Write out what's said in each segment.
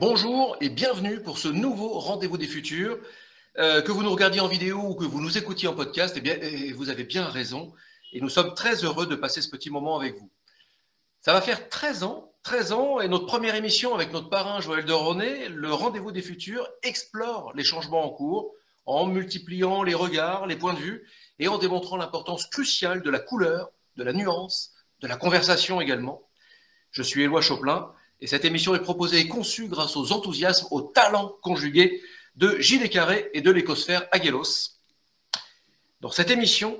bonjour et bienvenue pour ce nouveau Rendez-vous des futurs. Euh, que vous nous regardiez en vidéo ou que vous nous écoutiez en podcast, eh bien, vous avez bien raison. Et nous sommes très heureux de passer ce petit moment avec vous. Ça va faire 13 ans, 13 ans, et notre première émission avec notre parrain Joël René, le Rendez-vous des futurs, explore les changements en cours en multipliant les regards, les points de vue, et en démontrant l'importance cruciale de la couleur, de la nuance, de la conversation également. Je suis Éloi Choplin, et cette émission est proposée et conçue grâce aux enthousiasmes, aux talents conjugués de Gilles Carré et de l'écosphère Aguelos. Dans cette émission,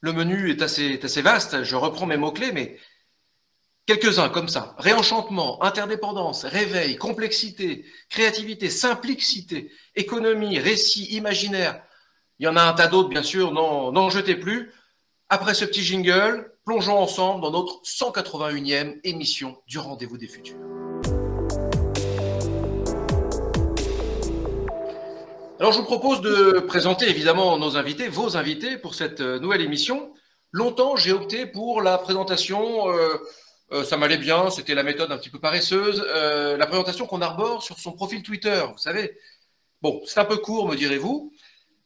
le menu est assez, vaste, je reprends mes mots-clés, mais quelques-uns comme ça. Réenchantement, interdépendance, réveil, complexité, créativité, simplicité, économie, récit, imaginaire. Il y en a un tas d'autres, bien sûr, n'en jetez plus. Après ce petit jingle, plongeons ensemble dans notre 181e émission du Rendez-vous des Futurs. Alors, je vous propose de présenter évidemment nos invités, vos invités pour cette euh, nouvelle émission. Longtemps, j'ai opté pour la présentation, euh, euh, ça m'allait bien, c'était la méthode un petit peu paresseuse, la présentation qu'on arbore sur son profil Twitter, vous savez. Bon, c'est un peu court, me direz-vous.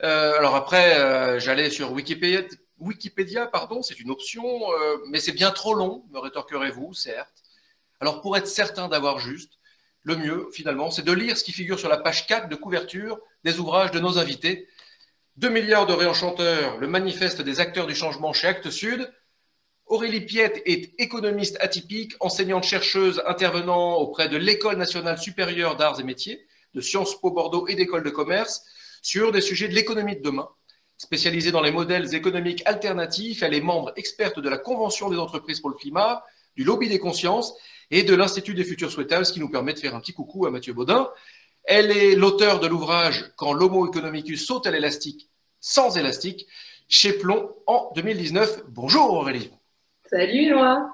alors après, j'allais sur Wikipédia, Wikipédia pardon, c'est une option, mais c'est bien trop long, me rétorquerez-vous, certes. Alors pour être certain d'avoir juste, le mieux, finalement, c'est de lire ce qui figure sur la page 4 de couverture des ouvrages de nos invités. 2 milliards de réenchanteurs, le manifeste des acteurs du changement chez Actes Sud. Aurélie Piette est économiste atypique, enseignante-chercheuse intervenant auprès de l'École nationale supérieure d'arts et métiers, de Sciences Po Bordeaux et d'école de commerce sur des sujets de l'économie de demain. Spécialisée dans les modèles économiques alternatifs, elle est membre experte de la Convention des entreprises pour le climat, du lobby des consciences et de l'Institut des futurs souhaitables, ce qui nous permet de faire un petit coucou à Mathieu Baudin. Elle est l'auteur de l'ouvrage Quand l'Homo economicus saute à l'élastique sans élastique chez Plomb en 2019. Bonjour Aurélie. Salut Noah.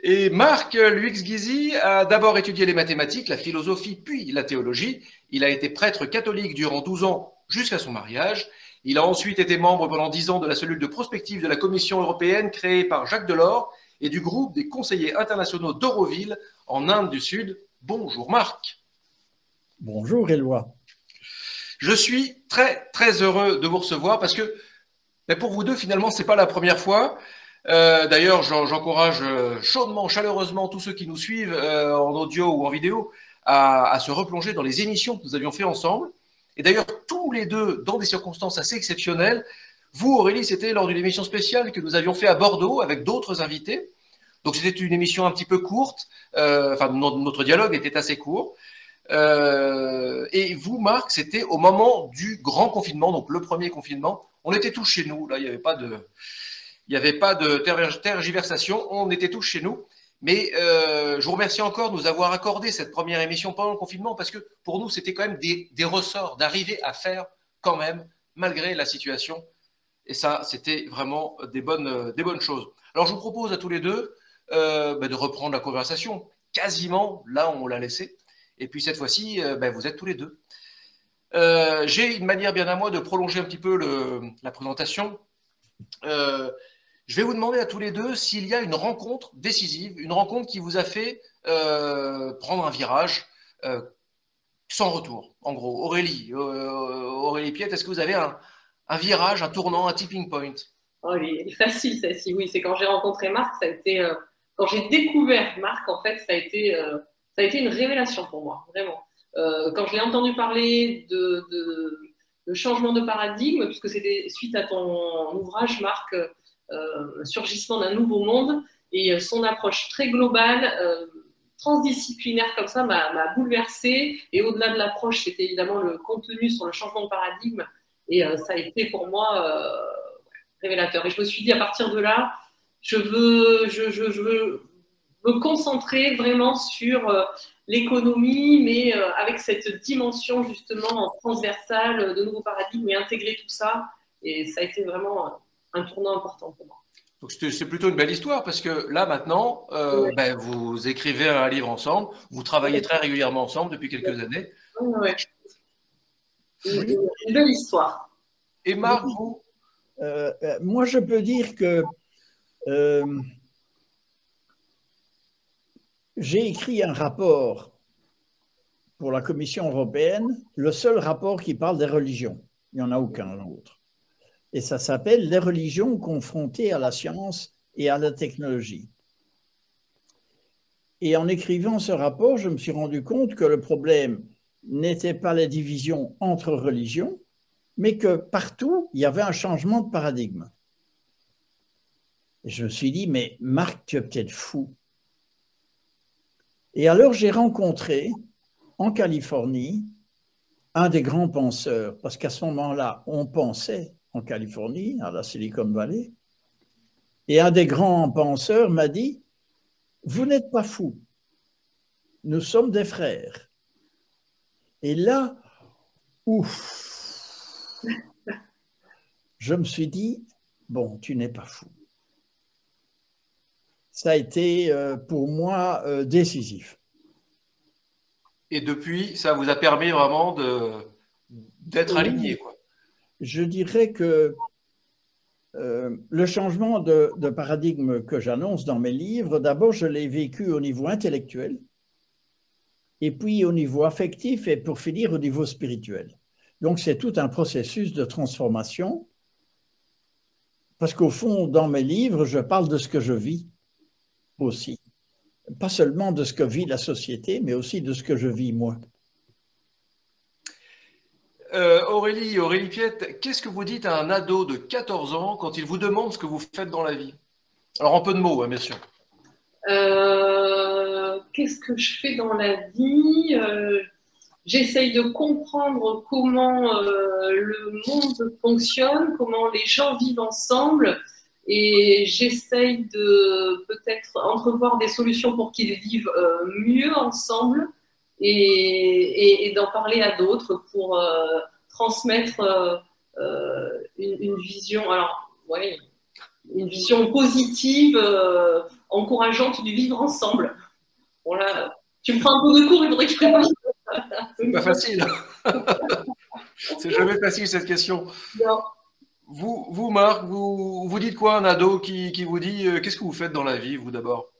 Et Marc Luix Guizy a d'abord étudié les mathématiques, la philosophie, puis la théologie. Il a été prêtre catholique durant 12 ans jusqu'à son mariage. Il a ensuite été membre pendant 10 ans de la cellule de prospective de la Commission européenne créée par Jacques Delors et du groupe des conseillers internationaux d'Euroville en Inde du Sud. Bonjour Marc. Bonjour Éloi. Je suis très très heureux de vous recevoir parce que pour vous deux finalement c'est pas la première fois. Euh, d'ailleurs j'encourage euh, chaudement, chaleureusement tous ceux qui nous suivent euh, en audio ou en vidéo à, à, se replonger dans les émissions que nous avions fait ensemble. Et d'ailleurs tous les deux dans des circonstances assez exceptionnelles vous, Aurélie, c'était lors d'une émission spéciale que nous avions fait à Bordeaux avec d'autres invités. Donc c'était une émission un petit peu courte. Euh, enfin, notre dialogue était assez court. Euh, et vous, Marc, c'était au moment du grand confinement, donc le premier confinement. On était tous chez nous. Là, il n'y avait pas de, il n'y avait pas de tergiversation. On était tous chez nous. Mais euh, je vous remercie encore de nous avoir accordé cette première émission pendant le confinement parce que pour nous, c'était quand même des, ressorts d'arriver à faire quand même, malgré la situation, et ça, c'était vraiment des bonnes, des bonnes choses. Alors, je vous propose à tous les deux euh, bah, de reprendre la conversation. Quasiment là où on l'a laissé. Et puis cette fois-ci, euh, bah, vous êtes tous les deux. J'ai une manière bien à moi de prolonger un petit peu la présentation. Je vais vous demander à tous les deux s'il y a une rencontre décisive, une rencontre qui vous a fait prendre un virage sans retour. En gros, Aurélie, Aurélie Piette, est-ce que vous avez un, virage, un tournant, un tipping point? Oh, il est facile, ça, si oui. C'est quand j'ai rencontré Marc, ça a été. Euh, quand j'ai découvert Marc, en fait, ça a été, euh, ça a été une révélation pour moi, vraiment. Euh, quand je l'ai entendu parler de, de, changement de paradigme, puisque c'était suite à ton ouvrage, Marc, Surgissement d'un nouveau monde, et son approche très globale, transdisciplinaire comme ça, m'a bouleversée. Et au-delà de l'approche, c'était évidemment le contenu sur le changement de paradigme et euh, ça a été pour moi euh, révélateur. Et je me suis dit, à partir de là, je veux, je, je, veux me concentrer vraiment sur euh, l'économie, mais avec cette dimension justement transversale de nouveaux paradigmes et intégrer tout ça. Et ça a été vraiment un tournant important pour moi. Donc c'est plutôt une belle histoire parce que là maintenant, euh, ben, vous écrivez un livre ensemble, vous travaillez très régulièrement ensemble depuis quelques années. Oui, une belle histoire. Et Marc, vous euh, euh, Moi, je peux dire que euh, j'ai écrit un rapport pour la Commission européenne, le seul rapport qui parle des religions. Il n'y en a aucun autre. Et ça s'appelle Les religions confrontées à la science et à la technologie. Et en écrivant ce rapport, je me suis rendu compte que le problème n'était pas la division entre religions, mais que partout, il y avait un changement de paradigme. Je me suis dit, mais Marc, tu es peut-être fou. Et alors j'ai rencontré en Californie un des grands penseurs, parce qu'à ce moment-là, on pensait en Californie, à la Silicon Valley, et un des grands penseurs m'a dit, vous n'êtes pas fou, nous sommes des frères. Et là, ouf, je me suis dit, bon, tu n'es pas fou. Ça a été euh, pour moi euh, décisif. Et depuis, ça vous a permis vraiment d'être aligné. Quoi. Je dirais que euh, le changement de, de paradigme que j'annonce dans mes livres, d'abord, je l'ai vécu au niveau intellectuel, et puis au niveau affectif, et pour finir au niveau spirituel. Donc, c'est tout un processus de transformation, parce qu'au fond, dans mes livres, je parle de ce que je vis aussi pas seulement de ce que vit la société, mais aussi de ce que je vis moi. Euh, Aurélie, Aurélie Piette, qu'est-ce que vous dites à un ado de 14 ans quand il vous demande ce que vous faites dans la vie? Alors en peu de mots, hein, bien sûr. Euh, qu'est-ce que je fais dans la vie? Euh, J'essaye de comprendre comment le monde fonctionne, comment les gens vivent ensemble et j'essaye de peut-être entrevoir des solutions pour qu'ils vivent mieux ensemble et, d'en parler à d'autres pour euh, transmettre euh, une, vision, alors, ouais, une vision positive, encourageante du vivre ensemble. Voilà. Tu me prends un peu de cours, il faudrait que je prépare. C'est pas facile. C'est jamais facile cette question. Non. Vous, vous, Marc, vous, vous dites quoi un ado qui, vous dit euh, qu'est-ce que vous faites dans la vie, vous d'abord?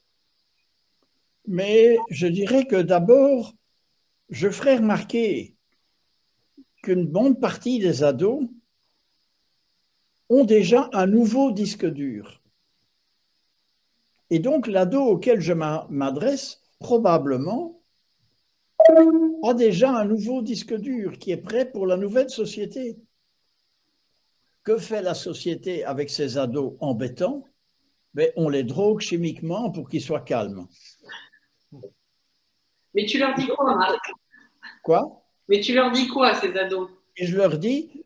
Mais je dirais que d'abord, je ferai remarquer qu'une bonne partie des ados ont déjà un nouveau disque dur. Et donc l'ado auquel je m'adresse, probablement, a déjà un nouveau disque dur qui est prêt pour la nouvelle société. Que fait la société avec ces ados embêtants? Ben, On les drogue chimiquement pour qu'ils soient calmes. Mais tu leur dis quoi, Marc? Quoi? Mais tu leur dis quoi, ces ados? Et je leur dis,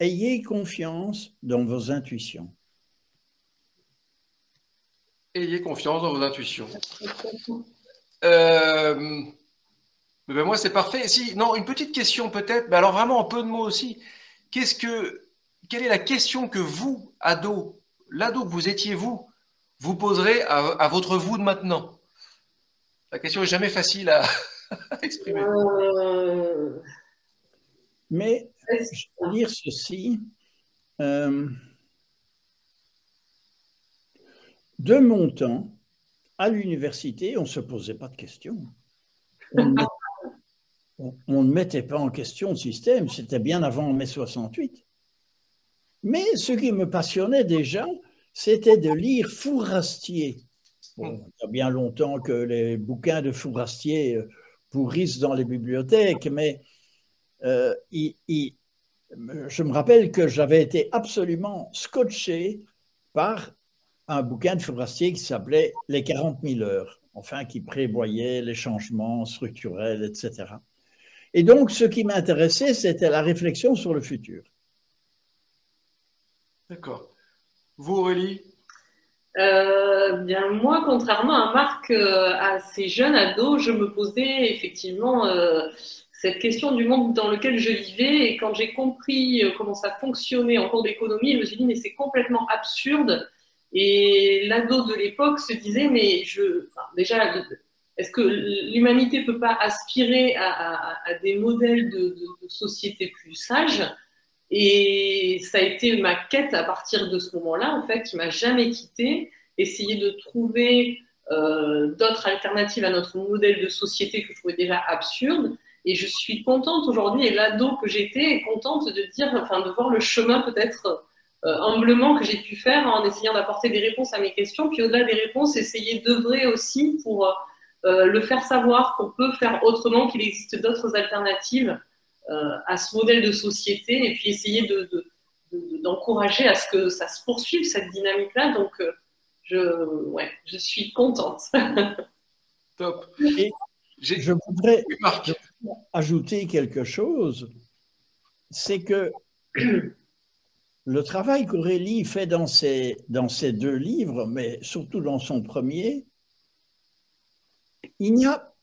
ayez confiance dans vos intuitions. Ayez confiance dans vos intuitions. Euh, ben moi, c'est parfait. Si, non, une petite question peut-être, mais alors vraiment en peu de mots aussi. Qu'est-ce que quelle est la question que vous, ado, l'ado que vous étiez vous, vous poserez à, votre vous de maintenant? La question n'est jamais facile à, exprimer. Euh, mais je veux dire ceci. Euh, de mon temps, à l'université, on ne se posait pas de questions. On, on ne mettait pas en question le système. C'était bien avant mai 68. Mais ce qui me passionnait déjà, c'était de lire Fourastier. Il y a bien longtemps que les bouquins de Fourastier euh, pourrissent dans les bibliothèques, mais euh, je me rappelle que j'avais été absolument scotché par un bouquin de Fourastier qui s'appelait Les 40 000 heures, enfin qui prévoyait les changements structurels, etc. Et donc, ce qui m'intéressait, c'était la réflexion sur le futur. D'accord. Vous, Aurélie? Euh, bien, moi, contrairement à Marc, euh, à ces jeunes ados, je me posais effectivement euh, cette question du monde dans lequel je vivais. Et quand j'ai compris comment ça fonctionnait en cours d'économie, je me suis dit, mais c'est complètement absurde. Et l'ado de l'époque se disait, mais je, déjà, est-ce que l'humanité ne peut pas aspirer à, des modèles de, de société plus sages? Et ça a été ma quête à partir de ce moment-là, en fait, qui m'a jamais quitté. Essayer de trouver euh, d'autres alternatives à notre modèle de société que je trouvais déjà absurde. Et je suis contente aujourd'hui, et l'ado que j'étais contente de dire, enfin, de voir le chemin peut-être euh, humblement que j'ai pu faire en essayant d'apporter des réponses à mes questions. Puis au-delà des réponses, essayer d'œuvrer aussi pour euh, le faire savoir qu'on peut faire autrement, qu'il existe d'autres alternatives à ce modèle de société, et puis essayer de, d'encourager à ce que ça se poursuive, cette dynamique-là. Donc, je, ouais, je suis contente. Top. Et je voudrais ajouter quelque chose, c'est que le travail qu'Aurélie fait dans ses, dans ses deux livres, mais surtout dans son premier, il n'y a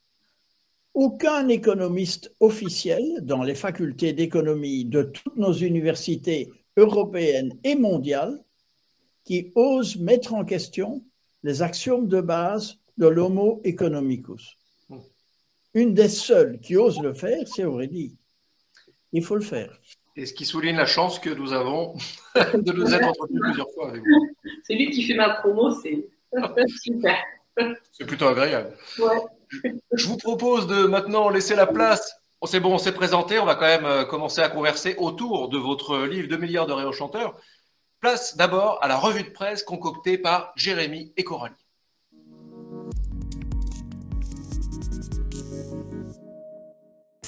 aucun économiste officiel dans les facultés d'économie de toutes nos universités européennes et mondiales qui ose mettre en question les axiomes de base de l'homo economicus. Une des seules qui ose le faire, c'est Aurélie. Il faut le faire. Et ce qui souligne la chance que nous avons de nous être entretenus plusieurs fois avec vous. C'est lui qui fait ma promo, c'est super. C'est plutôt agréable. Je vous propose de maintenant laisser la place. C'est bon, on s'est présenté, on va quand même euh, commencer à converser autour de votre livre 2 milliards de réaux chanteurs. Place d'abord à la revue de presse concoctée par Jérémy et Coralie.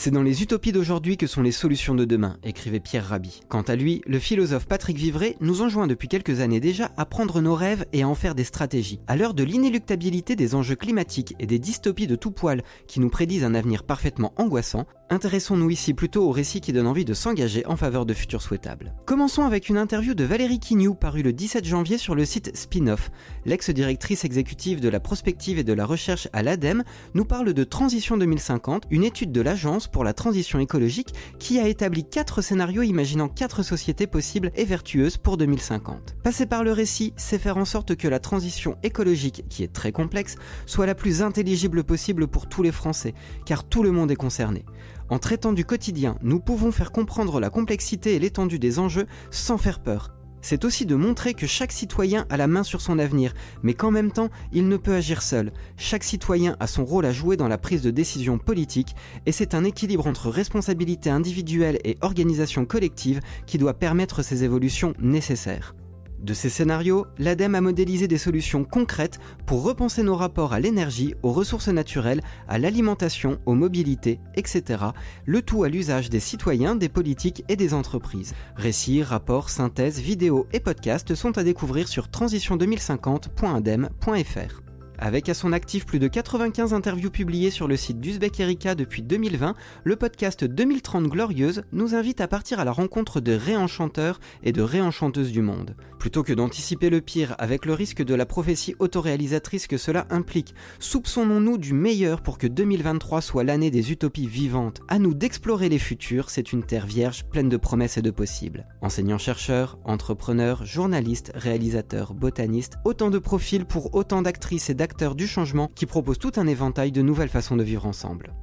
C'est dans les utopies d'aujourd'hui que sont les solutions de demain, écrivait Pierre Rabhi. Quant à lui, le philosophe Patrick Vivray nous enjoint depuis quelques années déjà à prendre nos rêves et à en faire des stratégies. À l'heure de l'inéluctabilité des enjeux climatiques et des dystopies de tout poil qui nous prédisent un avenir parfaitement angoissant, Intéressons-nous ici plutôt au récit qui donne envie de s'engager en faveur de futurs souhaitables. Commençons avec une interview de Valérie Quignou parue le 17 janvier sur le site Spinoff. L'ex-directrice exécutive de la prospective et de la recherche à l'ADEME nous parle de Transition 2050, une étude de l'Agence pour la transition écologique qui a établi quatre scénarios imaginant quatre sociétés possibles et vertueuses pour 2050. Passer par le récit, c'est faire en sorte que la transition écologique, qui est très complexe, soit la plus intelligible possible pour tous les Français, car tout le monde est concerné. En traitant du quotidien, nous pouvons faire comprendre la complexité et l'étendue des enjeux sans faire peur. C'est aussi de montrer que chaque citoyen a la main sur son avenir, mais qu'en même temps, il ne peut agir seul. Chaque citoyen a son rôle à jouer dans la prise de décision politique, et c'est un équilibre entre responsabilité individuelle et organisation collective qui doit permettre ces évolutions nécessaires. De ces scénarios, l'ADEME a modélisé des solutions concrètes pour repenser nos rapports à l'énergie, aux ressources naturelles, à l'alimentation, aux mobilités, etc. Le tout à l'usage des citoyens, des politiques et des entreprises. Récits, rapports, synthèses, vidéos et podcasts sont à découvrir sur transition2050.adem.fr. Avec à son actif plus de 95 interviews publiées sur le site d'Uzbek Erika depuis 2020, le podcast 2030 Glorieuse nous invite à partir à la rencontre de réenchanteurs et de réenchanteuses du monde. Plutôt que d'anticiper le pire avec le risque de la prophétie autoréalisatrice que cela implique, soupçonnons-nous du meilleur pour que 2023 soit l'année des utopies vivantes. À nous d'explorer les futurs, c'est une terre vierge pleine de promesses et de possibles. Enseignants-chercheurs, entrepreneurs, journalistes, réalisateurs, botanistes, autant de profils pour autant d'actrices et d'acteurs du changement qui propose tout un éventail de nouvelles façons de vivre ensemble.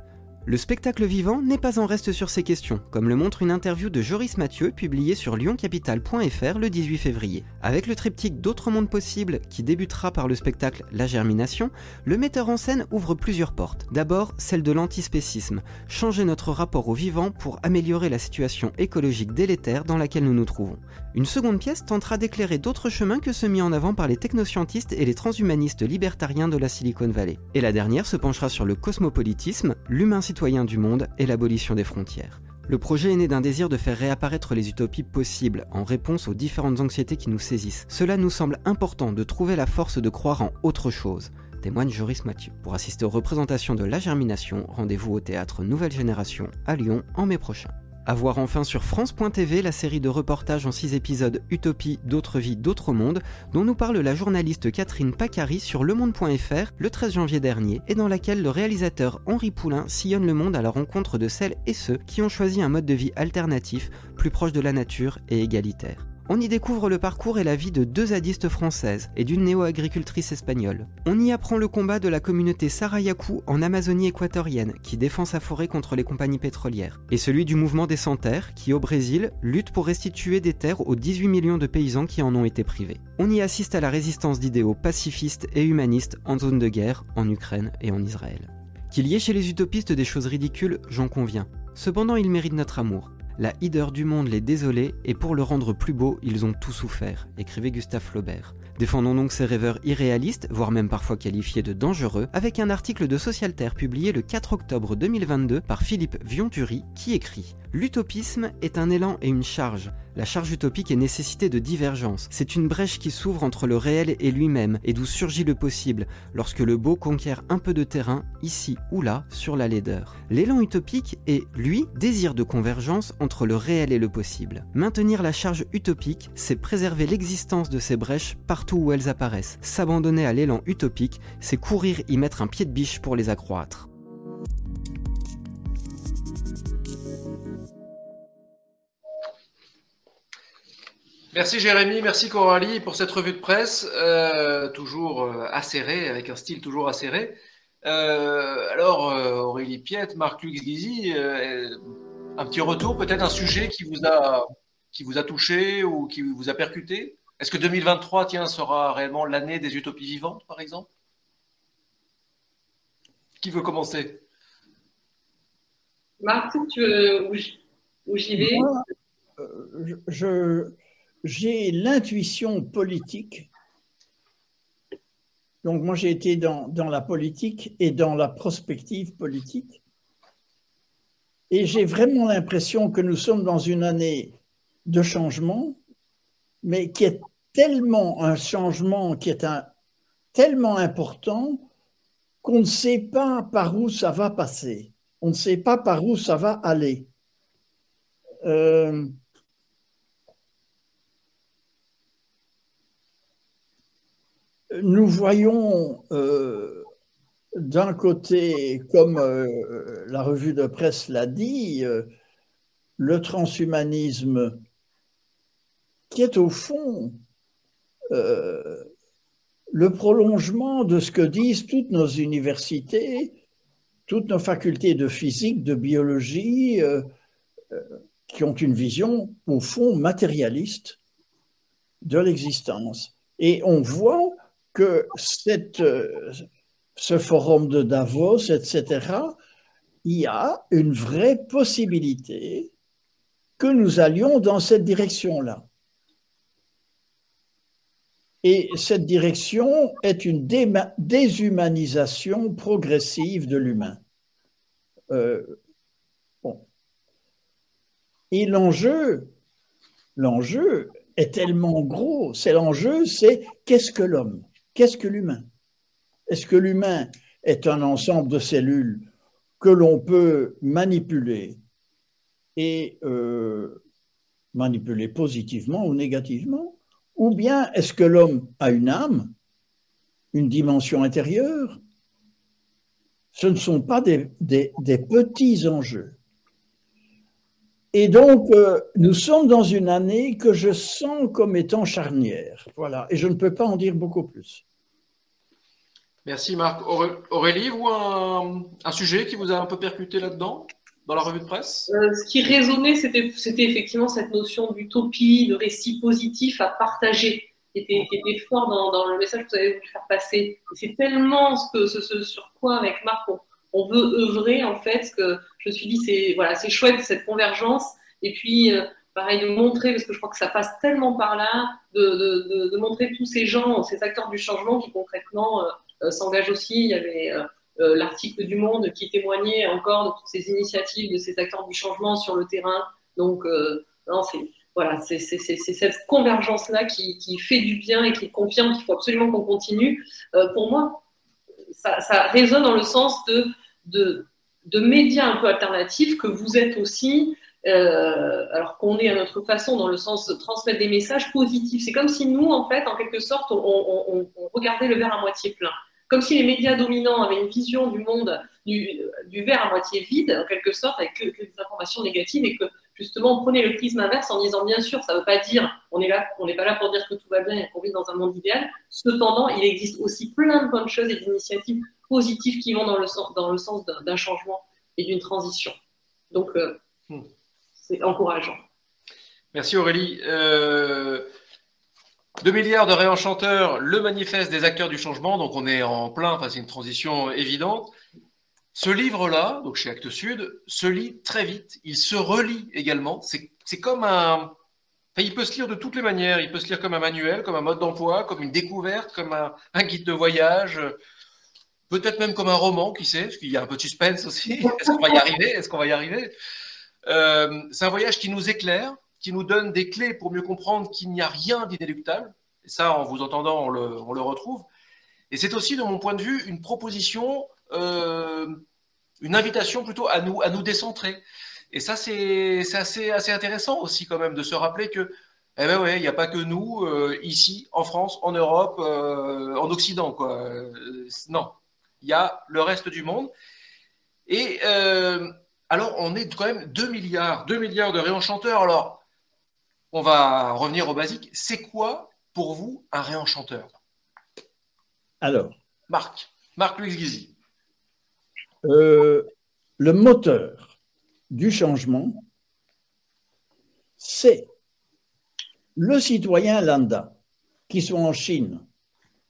Le spectacle vivant n'est pas en reste sur ces questions, comme le montre une interview de Joris Mathieu publiée sur lyoncapital.fr le 18 février. Avec le triptyque D'autres mondes possibles qui débutera par le spectacle La Germination, le metteur en scène ouvre plusieurs portes. D'abord, celle de l'antispécisme, changer notre rapport au vivant pour améliorer la situation écologique délétère dans laquelle nous nous trouvons. Une seconde pièce tentera d'éclairer d'autres chemins que ceux mis en avant par les technoscientistes et les transhumanistes libertariens de la Silicon Valley. Et la dernière se penchera sur le cosmopolitisme, l'humain citoyen du monde et l'abolition des frontières. Le projet est né d'un désir de faire réapparaître les utopies possibles en réponse aux différentes anxiétés qui nous saisissent. Cela nous semble important de trouver la force de croire en autre chose, témoigne Joris Mathieu. Pour assister aux représentations de La Germination, rendez-vous au théâtre Nouvelle Génération à Lyon en mai prochain. A voir enfin sur France.tv la série de reportages en 6 épisodes Utopie, d'autres vies, d'autres mondes, dont nous parle la journaliste Catherine Pacari sur lemonde.fr le 13 janvier dernier, et dans laquelle le réalisateur Henri Poulain sillonne le monde à la rencontre de celles et ceux qui ont choisi un mode de vie alternatif, plus proche de la nature et égalitaire. On y découvre le parcours et la vie de deux zadistes françaises et d'une néo-agricultrice espagnole. On y apprend le combat de la communauté Sarayaku en Amazonie équatorienne qui défend sa forêt contre les compagnies pétrolières, et celui du mouvement des sans-terres qui, au Brésil, lutte pour restituer des terres aux 18 millions de paysans qui en ont été privés. On y assiste à la résistance d'idéaux pacifistes et humanistes en zone de guerre en Ukraine et en Israël. Qu'il y ait chez les utopistes des choses ridicules, j'en conviens. Cependant, ils méritent notre amour. La hideur du monde les désolait, et pour le rendre plus beau, ils ont tout souffert, écrivait Gustave Flaubert. Défendons donc ces rêveurs irréalistes, voire même parfois qualifiés de dangereux, avec un article de Socialterre publié le 4 octobre 2022 par Philippe Vionturi qui écrit L'utopisme est un élan et une charge. La charge utopique est nécessité de divergence. C'est une brèche qui s'ouvre entre le réel et lui-même, et d'où surgit le possible, lorsque le beau conquiert un peu de terrain, ici ou là, sur la laideur. L'élan utopique est, lui, désir de convergence entre le réel et le possible. Maintenir la charge utopique, c'est préserver l'existence de ces brèches partout où elles apparaissent. S'abandonner à l'élan utopique, c'est courir y mettre un pied de biche pour les accroître. Merci Jérémy, merci Coralie pour cette revue de presse, euh, toujours euh, acérée, avec un style toujours acéré. Euh, alors, Aurélie Piette, Marc-Luc Guizy, un petit retour, peut-être un sujet qui vous, a, qui vous a touché ou qui vous a percuté? Est-ce que 2023, tiens, sera réellement l'année des utopies vivantes, par exemple? Qui veut commencer? Marc, tu veux, où j'y vais? Je, j'ai l'intuition politique. Donc moi j'ai été dans, la politique et dans la prospective politique. Et j'ai vraiment l'impression que nous sommes dans une année de changement, mais qui est tellement un changement qui est un, tellement important qu'on ne sait pas par où ça va passer. On ne sait pas par où ça va aller. Euh, nous voyons euh, d'un côté, comme euh, la revue de presse l'a dit, euh, le transhumanisme qui est au fond le prolongement de ce que disent toutes nos universités, toutes nos facultés de physique, de biologie, qui ont une vision au fond matérialiste de l'existence. Et on voit que euh, ce forum de Davos, etc., il y a une vraie possibilité que nous allions dans cette direction-là. Et cette direction est une déshumanisation progressive de l'humain. Euh, Et l'enjeu, l'enjeu est tellement gros. C'est l'enjeu, c'est qu'est-ce que l'homme? Qu'est-ce que l'humain? Est-ce que l'humain est un ensemble de cellules que l'on peut manipuler et euh, manipuler positivement ou négativement? Ou bien est-ce que l'homme a une âme, une dimension intérieure? Ce ne sont pas des, petits enjeux. Et donc, euh, nous sommes dans une année que je sens comme étant charnière. Voilà. Et je ne peux pas en dire beaucoup plus. Merci Marc. Aurélie, vous, un, un sujet qui vous a un peu percuté là-dedans, dans la revue de presse? Euh, Ce qui résonnait, c'était effectivement cette notion d'utopie, de récit positif à partager, qui était, était fort dans, le message que vous avez voulu faire passer. C'est tellement ce, que, ce, sur quoi, avec Marc, on, veut œuvrer, en fait, que je me suis dit, c'est voilà, chouette cette convergence. Et puis, euh, pareil, de montrer, parce que je crois que ça passe tellement par là, de, montrer tous ces gens, ces acteurs du changement qui concrètement. Euh, euh, s'engage aussi. Il y avait l'article du Monde qui témoignait encore de toutes ces initiatives de ces acteurs du changement sur le terrain. Donc, non, c'est voilà, c'est cette convergence-là qui, fait du bien et qui confirme qu'il faut absolument qu'on continue. pour moi, ça, résonne dans le sens de, de, de, médias un peu alternatifs que vous êtes aussi, euh, alors qu'on est à notre façon dans le sens de transmettre des messages positifs. C'est comme si nous, en fait, en quelque sorte, on, regardait le verre à moitié plein comme si les médias dominants avaient une vision du monde du, verre à moitié vide, en quelque sorte, avec que, des informations négatives, et que justement on prenait le prisme inverse en disant bien sûr, ça ne veut pas dire, on est là, on n'est pas là pour dire que tout va bien et qu'on vit dans un monde idéal. Cependant, il existe aussi plein de bonnes choses et d'initiatives positives qui vont dans le sens, dans le sens d'un changement et d'une transition. Donc, euh, hmm. c'est encourageant. Merci Aurélie. Euh, 2 milliards de réenchanteurs, le manifeste des acteurs du changement, donc on est en plein, enfin c'est une transition évidente. Ce livre-là, donc chez Actes Sud, se lit très vite. Il se relit également. C'est comme un. il peut se lire de toutes les manières. Il peut se lire comme un manuel, comme un mode d'emploi, comme une découverte, comme un, guide de voyage, peut-être même comme un roman, qui sait, parce qu'il y a un peu de suspense aussi. Est-ce qu'on va y arriver? Est-ce qu'on va y arriver? Euh, C'est un voyage qui nous éclaire, qui nous donne des clés pour mieux comprendre qu'il n'y a rien d'inéluctable. Et ça, en vous entendant, on le, retrouve. Et c'est aussi, de mon point de vue, une proposition euh, une invitation plutôt à nous, à nous décentrer. Et ça, c'est assez, intéressant aussi quand même de se rappeler que, eh ben ouais, il n'y a pas que nous, euh, ici, en France, en Europe, en Occident, quoi. non, il y a le reste du monde. Et alors, on est quand même 2 milliards, 2 milliards de réenchanteurs. Alors, on va revenir au basique. C'est quoi, pour vous, un réenchanteur? Alors Marc, Marc-Louis Guizy. Euh, le moteur du changement, c'est le citoyen lambda, qui soit en Chine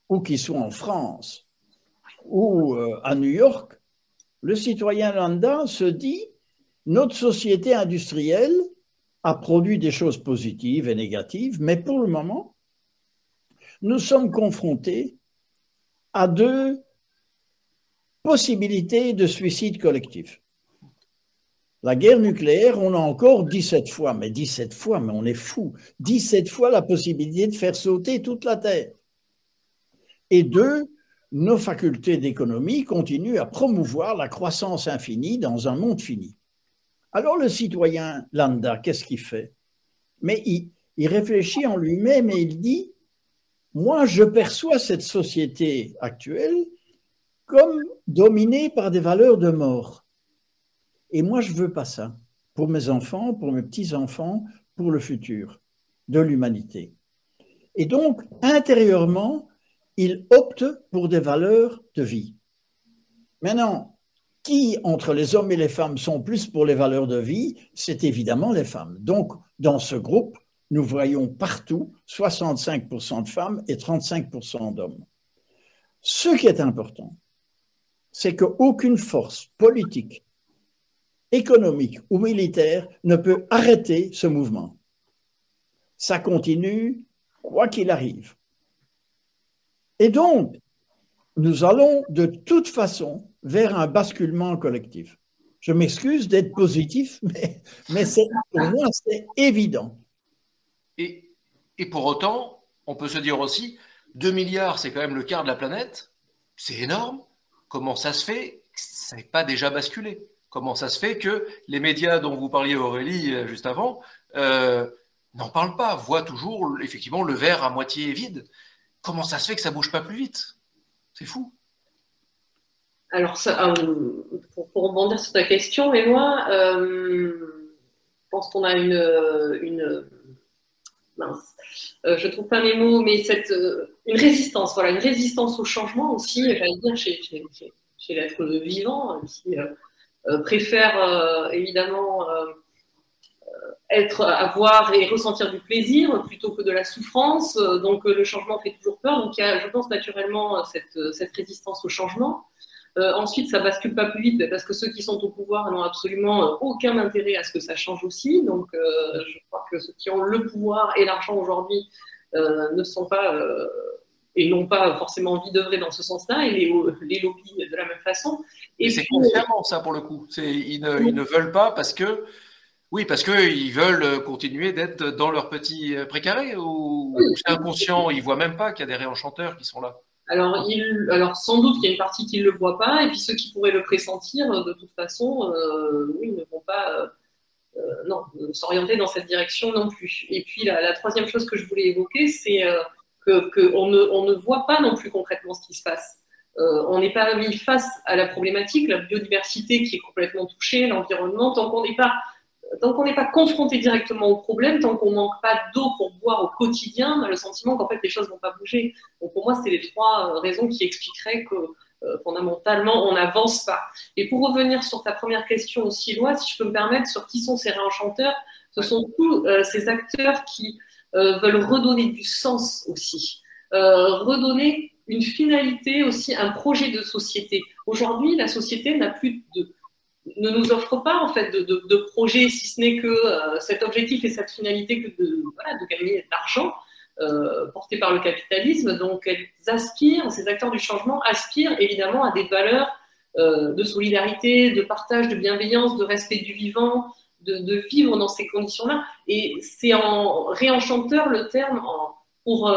ou qui soit en France ou euh, à New York, le citoyen lambda se dit notre société industrielle a produit des choses positives et négatives, mais pour le moment, nous sommes confrontés à deux possibilité de suicide collectif. La guerre nucléaire, on a encore 17 fois, mais 17 fois, mais on est fou, 17 fois la possibilité de faire sauter toute la Terre. Et deux, nos facultés d'économie continuent à promouvoir la croissance infinie dans un monde fini. Alors le citoyen lambda, qu'est-ce qu'il fait? Mais il, réfléchit en lui-même et il dit, moi je perçois cette société actuelle comme dominé par des valeurs de mort. Et moi, je veux pas ça pour mes enfants, pour mes petits-enfants, pour le futur de l'humanité. Et donc, intérieurement, il opte pour des valeurs de vie. Maintenant, qui entre les hommes et les femmes sont plus pour les valeurs de vie? C'est évidemment les femmes. Donc, dans ce groupe, nous voyons partout 65% de femmes et 35% d'hommes. Ce qui est important, c'est qu'aucune force politique, économique ou militaire ne peut arrêter ce mouvement. Ça continue quoi qu'il arrive. Et donc, nous allons de toute façon vers un basculement collectif. Je m'excuse d'être positif, mais, mais pour moi, c'est évident. Et, pour autant, on peut se dire aussi, 2 milliards, c'est quand même le quart de la planète, c'est énorme. Comment ça se fait? Ça n'est pas déjà basculé. Comment ça se fait que les médias dont vous parliez, Aurélie, euh, juste avant, euh, n'en parlent pas, voient toujours effectivement le verre à moitié vide? Comment ça se fait que ça bouge pas plus vite? C'est fou. Alors, euh, pour, rebondir sur ta question, mais moi, je pense qu'on a une, mince, je trouve pas mes mots, mais une résistance, voilà, une résistance au changement aussi, j'allais dire, chez, l'être vivant, qui euh, euh, préfère euh, évidemment être, avoir et ressentir du plaisir plutôt que de la souffrance. Donc le changement fait toujours peur. Donc il y a, je pense, naturellement cette, cette résistance au changement. ensuite, ça bascule pas plus vite parce que ceux qui sont au pouvoir n'ont absolument aucun intérêt à ce que ça change aussi. Donc, je crois que ceux qui ont le pouvoir et l'argent aujourd'hui ne sont pas et n'ont pas forcément envie d'œuvrer dans ce sens-là, et les, les, lobbies de la même façon. Et c'est consciemment ça pour le coup. Ils ne, ils ne, veulent pas parce que, oui, parce qu'ils veulent continuer d'être dans leur petit précaré, ou c'est inconscient, ils ne voient même pas qu'il y a des réenchanteurs qui sont là. Alors, il, alors sans doute qu'il y a une partie qui ne le voit pas, et puis ceux qui pourraient le pressentir, de toute façon, euh, oui, ne vont pas euh, non, s'orienter dans cette direction non plus. Et puis la, la, troisième chose que je voulais évoquer, c'est euh, qu'on ne, on ne voit pas non plus concrètement ce qui se passe. Euh, on n'est pas mis face à la problématique, la biodiversité qui est complètement touchée, l'environnement, tant qu'on n'est pas tant qu'on n'est pas confronté directement au problème, tant qu'on manque pas d'eau pour boire au quotidien, on a le sentiment qu'en fait les choses vont pas bouger. Donc pour moi, c'est les trois euh, raisons qui expliqueraient que euh, fondamentalement on n'avance pas. Et pour revenir sur ta première question aussi, Loi, si je peux me permettre, sur qui sont ces réenchanteurs, ce sont tous ces acteurs qui euh, veulent redonner du sens aussi, euh, redonner une finalité aussi, un projet de société. Aujourd'hui, la société n'a plus de, ne nous offre pas en fait de, de, projet, si ce n'est que euh, cet objectif et cette finalité que de, gagner de l'argent euh, porté par le capitalisme. Donc, elles aspirent, ces acteurs du changement aspirent évidemment à des valeurs euh, de solidarité, de partage, de bienveillance, de respect du vivant, de, vivre dans ces conditions-là. Et c'est en réenchanteur le terme pour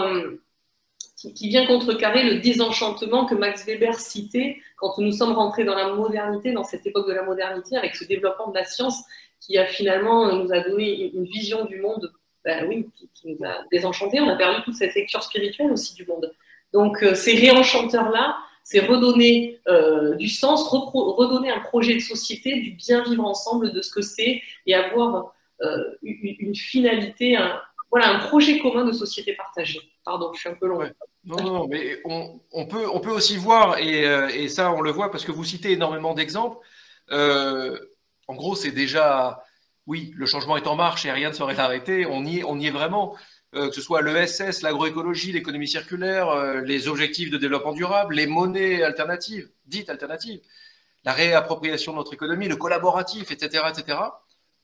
euh, qui, vient contrecarrer le désenchantement que Max Weber citait quand nous sommes rentrés dans la modernité, dans cette époque de la modernité, avec ce développement de la science qui a finalement nous a donné une vision du monde, ben oui, qui, nous a désenchantés. On a perdu toute cette lecture spirituelle aussi du monde. Donc euh, ces réenchanteurs-là, c'est redonner euh, du sens, redonner un projet de société, du bien vivre ensemble, de ce que c'est, et avoir euh, une, une, finalité, un, voilà, un projet commun de société partagée. Pardon, je suis un peu long. Non, non, mais on, peut, on peut aussi voir, euh, et, ça on le voit parce que vous citez énormément d'exemples. Euh, en gros, c'est déjà, oui, le changement est en marche et rien ne saurait l'arrêter. On y, est, on y est vraiment, euh, que ce soit l'ESS, l'agroécologie, l'économie circulaire, les objectifs de développement durable, les monnaies alternatives, dites alternatives, la réappropriation de notre économie, le collaboratif, etc., etc.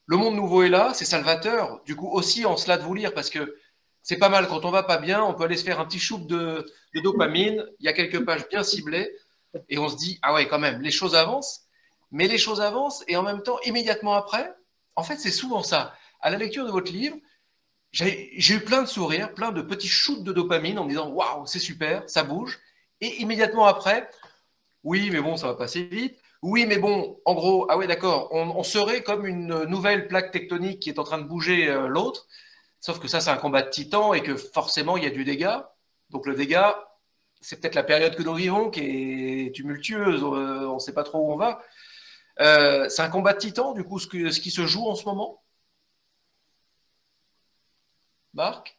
Le monde nouveau est là, c'est salvateur. Du coup, aussi en cela de vous lire parce que c'est pas mal. Quand on va pas bien, on peut aller se faire un petit shoot de, dopamine. Il y a quelques pages bien ciblées et on se dit ah ouais quand même, les choses avancent. Mais les choses avancent et en même temps, immédiatement après, en fait, c'est souvent ça. À la lecture de votre livre, j'ai eu plein de sourires, plein de petits shoots de dopamine en me disant waouh, c'est super, ça bouge. Et immédiatement après, oui, mais bon, ça va passer vite. Oui, mais bon, en gros, ah ouais, d'accord, on, serait comme une nouvelle plaque tectonique qui est en train de bouger euh, l'autre. Sauf que ça, c'est un combat de titans et que forcément, il y a du dégât. Donc le dégât, c'est peut-être la période que nous vivons qui est tumultueuse, euh, on ne sait pas trop où on va. Euh, c'est un combat de titans, du coup, ce, qui se joue en ce moment Marc?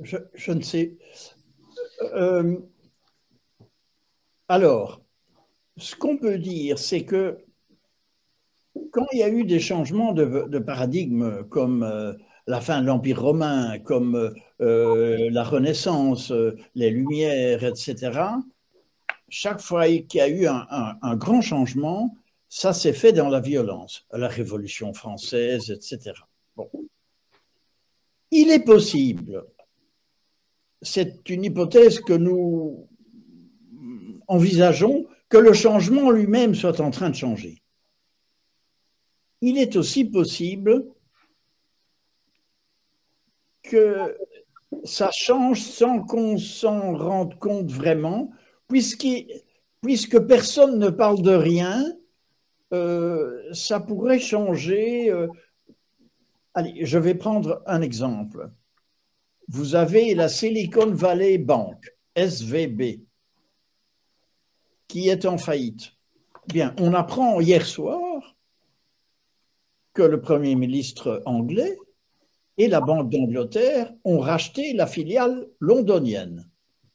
Je, ne sais. Alors, ce qu'on peut dire, c'est que quand il y a eu des changements de, paradigme, comme euh, la fin de l'Empire romain, comme euh, la Renaissance, euh, les Lumières, etc., chaque fois qu'il y a eu un, grand changement, ça s'est fait dans la violence, la Révolution française, etc. Il est possible, c'est une hypothèse que nous envisageons, le changement lui-même soit en train de changer il est aussi possible que ça change sans qu'on s'en rende compte vraiment, puisque personne ne parle de rien, euh, ça pourrait changer. Euh, allez, je vais prendre un exemple. Vous avez la Silicon Valley Bank, SVB, qui est en faillite. Bien, on apprend hier soir que le Premier ministre anglais et la Banque d'Angleterre ont racheté la filiale londonienne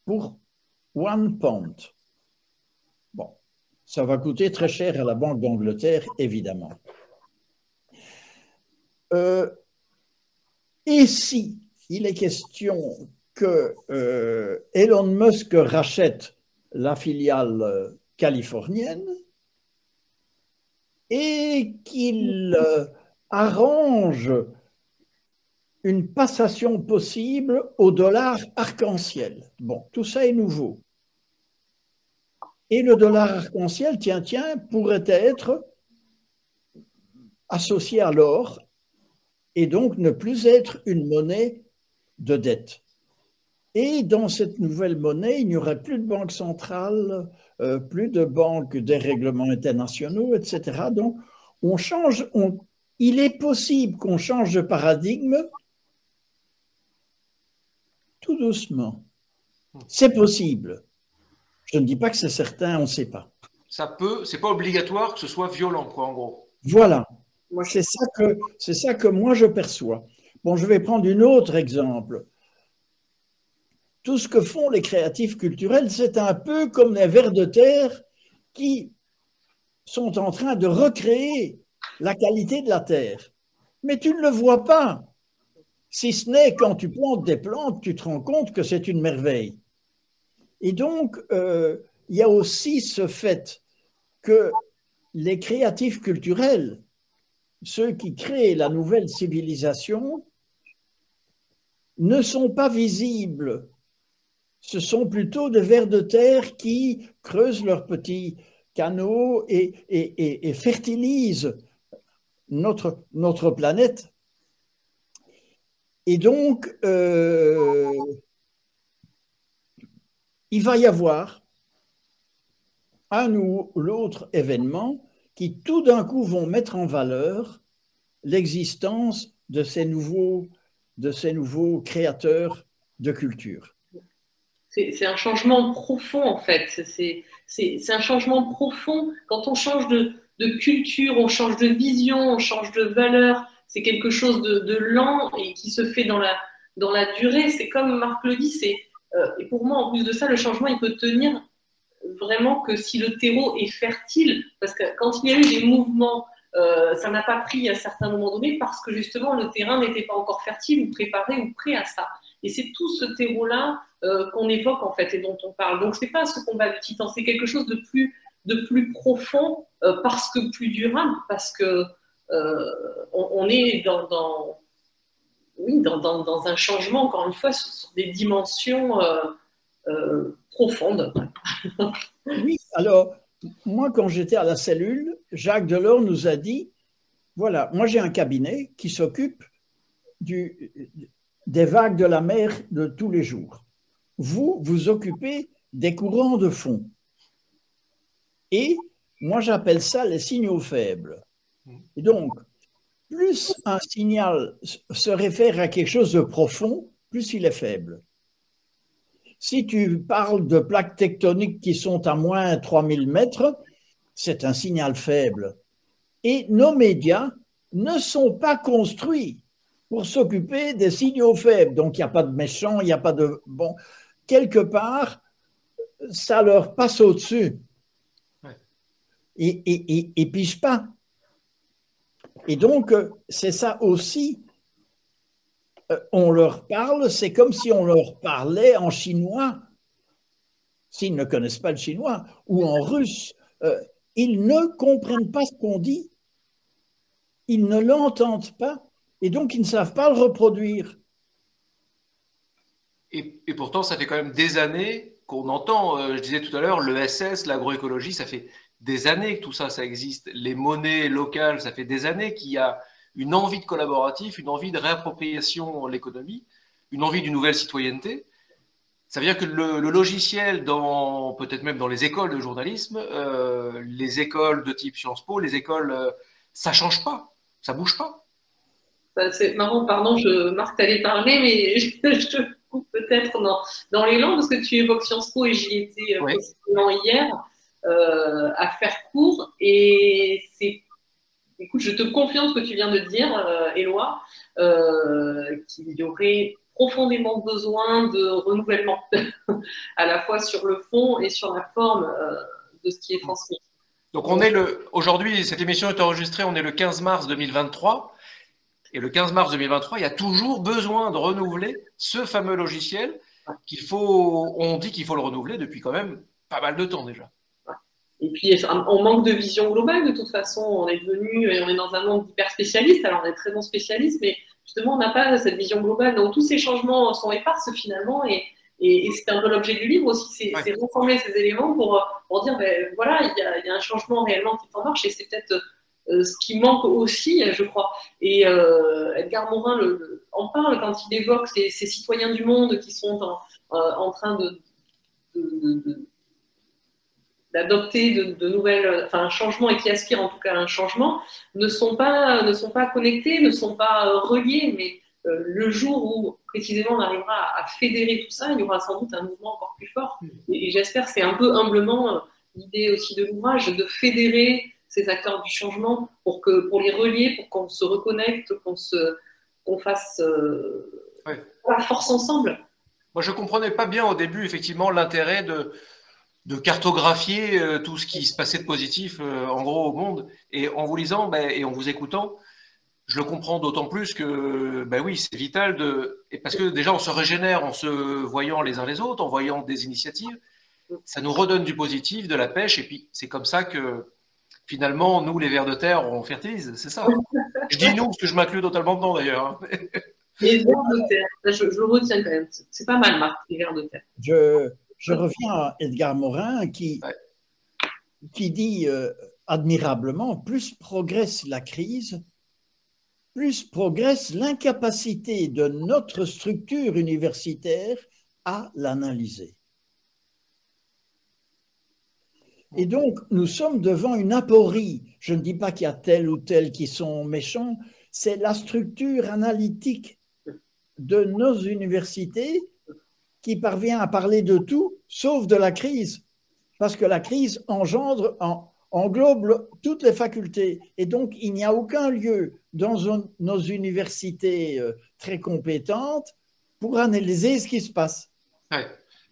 pour one pound. Bon, ça va coûter très cher à la Banque d'Angleterre, évidemment. Euh, et si il est question que euh, Elon Musk rachète la filiale californienne, et qu'il euh, arrange une passation possible au dollar arc-en-ciel. Bon, tout ça est nouveau. Et le dollar arc-en-ciel, tiens, tiens, pourrait être associé à l'or et donc ne plus être une monnaie de dette. Et dans cette nouvelle monnaie, il n'y aurait plus de banque centrale, euh, plus de banques des règlements internationaux, etc. Donc, on change, il est possible qu'on change de paradigme tout doucement. C'est possible. Je ne dis pas que c'est certain, on ne sait pas. Ça peut, c'est pas obligatoire que ce soit violent, quoi, en gros. Voilà. C'est ça que, c'est ça que moi je perçois. Bon, je vais prendre un autre exemple tout ce que font les créatifs culturels, c'est un peu comme les vers de terre qui sont en train de recréer la qualité de la terre. Mais tu ne le vois pas. Si ce n'est quand tu plantes des plantes, tu te rends compte que c'est une merveille. Et donc, euh, il y a aussi ce fait que les créatifs culturels, ceux qui créent la nouvelle civilisation, ne sont pas visibles. Ce sont plutôt des vers de terre qui creusent leurs petits canaux et, fertilisent notre, planète. Et donc, euh, il va y avoir un ou l'autre événement qui tout d'un coup vont mettre en valeur l'existence de ces nouveaux, de ces nouveaux créateurs de culture. C'est un changement profond en fait. C'est un changement profond. Quand on change de, culture, on change de vision, on change de valeur. C'est quelque chose de, lent et qui se fait dans la, durée. C'est comme Marc le dit, euh, et pour moi, en plus de ça, le changement, il peut tenir vraiment que si le terreau est fertile, parce que quand il y a eu des mouvements, euh, ça n'a pas pris à certains moments donnés parce que justement le terrain n'était pas encore fertile ou préparé ou prêt à ça. Et c'est tout ce terreau-là euh, qu'on évoque en fait et dont on parle. Donc c'est pas ce combat de titan, c'est quelque chose de plus, de plus profond parce que plus durable, parce que on, est dans, oui, dans, un changement, encore une fois, sur, des dimensions euh, euh, profondes. oui, alors, moi, quand j'étais à la cellule, Jacques Delors nous a dit, voilà, moi j'ai un cabinet qui s'occupe du, des vagues de la mer de tous les jours. Vous, vous occupez des courants de fond. Et moi, j'appelle ça les signaux faibles. Donc, plus un signal se réfère à quelque chose de profond, plus il est faible. Si tu parles de plaques tectoniques qui sont à moins 3000 mètres, c'est un signal faible. Et nos médias ne sont pas construits pour s'occuper des signaux faibles. Donc il n'y a pas de méchants, il n'y a pas de... Bon, quelque part, ça leur passe au-dessus. Et, et, et, et pas. Et donc, c'est ça aussi. Euh, on leur parle, c'est comme si on leur parlait en chinois, s'ils ne connaissent pas le chinois, ou en russe. Euh, ils ne comprennent pas ce qu'on dit. Ils ne l'entendent pas. Et donc, ils ne savent pas le reproduire. Et, pourtant, ça fait quand même des années qu'on entend, je disais tout à l'heure, le SS, l'agroécologie, ça fait des années que tout ça, ça existe. Les monnaies locales, ça fait des années qu'il y a une envie de collaboratif, une envie de réappropriation de l'économie, une envie d'une nouvelle citoyenneté. Ça veut dire que le, logiciel, dans peut-être même dans les écoles de journalisme, euh, les écoles de type Sciences Po, les écoles, euh, ça change pas, ça bouge pas. C'est marrant, pardon, je, Marc, t'allais parler, mais je, te coupe peut-être dans, dans l'élan parce que tu évoques Sciences Po et j'y étais euh, hier. Euh, à faire court. Et c'est, écoute, je te confirme ce que tu viens de dire, euh, Éloi, euh, qu'il y aurait profondément besoin de renouvellement, à la fois sur le fond et sur la forme de ce qui est transmis. Donc on est le aujourd'hui cette émission est enregistrée, on est le 15 mars 2023 et le 15 mars 2023, il y a toujours besoin de renouveler ce fameux logiciel qu'il faut on dit qu'il faut le renouveler depuis quand même pas mal de temps déjà. Et puis, on manque de vision globale de toute façon. On est devenu, et on est dans un monde hyper spécialiste. Alors, on est très bon spécialiste, mais justement, on n'a pas cette vision globale. Donc, tous ces changements sont éparses finalement. Et, et, c'est un peu l'objet du livre aussi, c'est rassembler ces éléments pour, pour dire, ben, voilà, il y, a, il y, a, un changement réellement qui est en marche. Et c'est peut-être ce qui manque aussi, je crois. Et euh, Edgar Morin le, en parle quand il évoque ces, ces, citoyens du monde qui sont en, euh, en train de, de, de d'adopter de, nouvelles, enfin un changement et qui aspirent en tout cas à un changement, ne sont pas, ne sont pas connectés, ne sont pas euh, reliés, mais euh, le jour où précisément on arrivera à, fédérer tout ça, il y aura sans doute un mouvement encore plus fort. Mm. Et, j'espère, c'est un peu humblement euh, l'idée aussi de l'ouvrage, de fédérer ces acteurs du changement pour, que, pour les relier, pour qu'on se reconnecte, qu'on se, qu'on fasse la force ensemble. Moi, je comprenais pas bien au début, effectivement, l'intérêt de, de cartographier euh, tout ce qui se passait de positif, euh, en gros, au monde. Et en vous lisant ben, et en vous écoutant, je le comprends d'autant plus que, ben oui, c'est vital de. Et parce que déjà, on se régénère en se voyant les uns les autres, en voyant des initiatives. ça nous redonne du positif, de la pêche, et puis c'est comme ça que finalement, nous, les vers de terre, on fertilise, c'est ça. je dis nous, parce que je m'inclus totalement dedans d'ailleurs. Hein. les vers de terre, je, le retiens quand même. C'est pas mal, Marc, les vers de terre. Je, je reviens à Edgar Morin qui, qui dit euh, admirablement, plus progresse la crise, plus progresse l'incapacité de notre structure universitaire à l'analyser. Et donc, nous sommes devant une aporie. Je ne dis pas qu'il y a tel ou tel qui sont méchants, c'est la structure analytique de nos universités qui parvient à parler de tout, sauf de la crise. Parce que la crise engendre, englobe toutes les facultés. Et donc, il n'y a aucun lieu dans nos universités euh, très compétentes pour analyser ce qui se passe.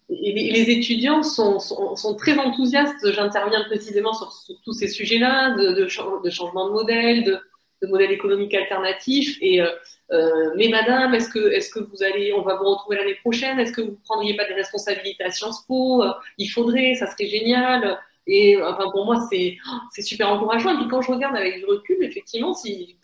Les, étudiants sont, très enthousiastes. J'interviens précisément sur, tous ces sujets-là, de, changement de modèle, de, de modèle économique alternatif. Et euh, euh, mais madame, est-ce que, est-ce que vous allez, on va vous retrouver l'année prochaine? Est-ce que vous ne prendriez pas des responsabilités à Sciences Po? Il faudrait, ça serait génial. Et enfin, pour moi, c'est, super encourageant. Et puis quand je regarde avec du recul, effectivement, si,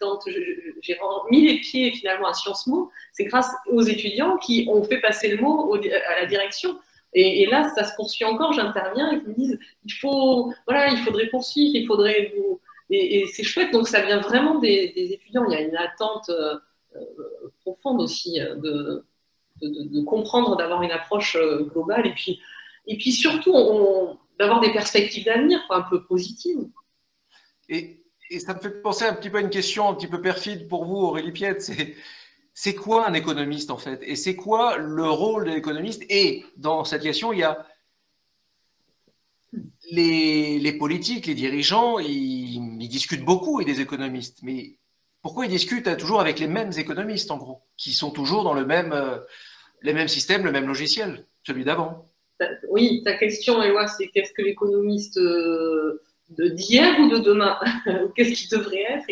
j'ai mis les pieds finalement à Sciences Po, c'est grâce aux étudiants qui ont fait passer le mot à la direction. Et, là, ça se poursuit encore. J'interviens et ils me disent il faut, voilà, il faudrait poursuivre, il faudrait vous. Et, c'est chouette. Donc ça vient vraiment des, étudiants. Il y a une attente euh, euh, profonde aussi euh, de, comprendre, d'avoir une approche globale et puis, et puis surtout d'avoir des perspectives d'avenir un peu positives. Et, et, ça me fait penser un petit peu à une question un petit peu perfide pour vous, Aurélie Piette. C'est c'est quoi un économiste en fait? Et c'est quoi le rôle de l'économiste? Et dans cette question, il y a les, politiques, les dirigeants, ils, discutent beaucoup avec des économistes. Mais pourquoi ils discutent toujours avec les mêmes économistes en gros, qui sont toujours dans le même, euh, les mêmes systèmes, le même logiciel, celui d'avant? Oui, ta question, Eloi, c'est qu'est-ce que l'économiste euh, de d'hier ou de demain? Qu'est-ce qui devrait être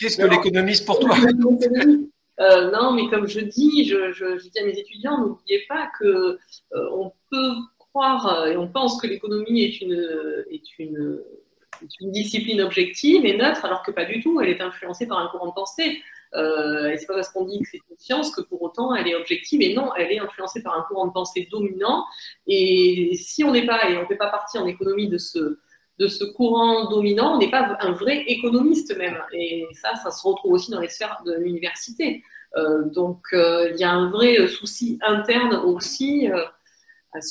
Qu'est-ce que l'économiste pour toi? Euh, non, mais comme je dis, je, dis à mes étudiants, n'oubliez pas que euh, on peut croire euh, et on pense que l'économie est une, est, une, discipline objective et neutre, alors que pas du tout. Elle est influencée par un courant de pensée. Euh, et c'est pas parce qu'on dit que c'est une science que pour autant elle est objective. Et non, elle est influencée par un courant de pensée dominant. Et si on n'est pas et on ne fait pas partie en économie de ce de ce courant dominant, on n'est pas un vrai économiste même. Et ça, ça se retrouve aussi dans les sphères de l'université. Euh, donc, euh, il y a un vrai souci interne aussi. Euh,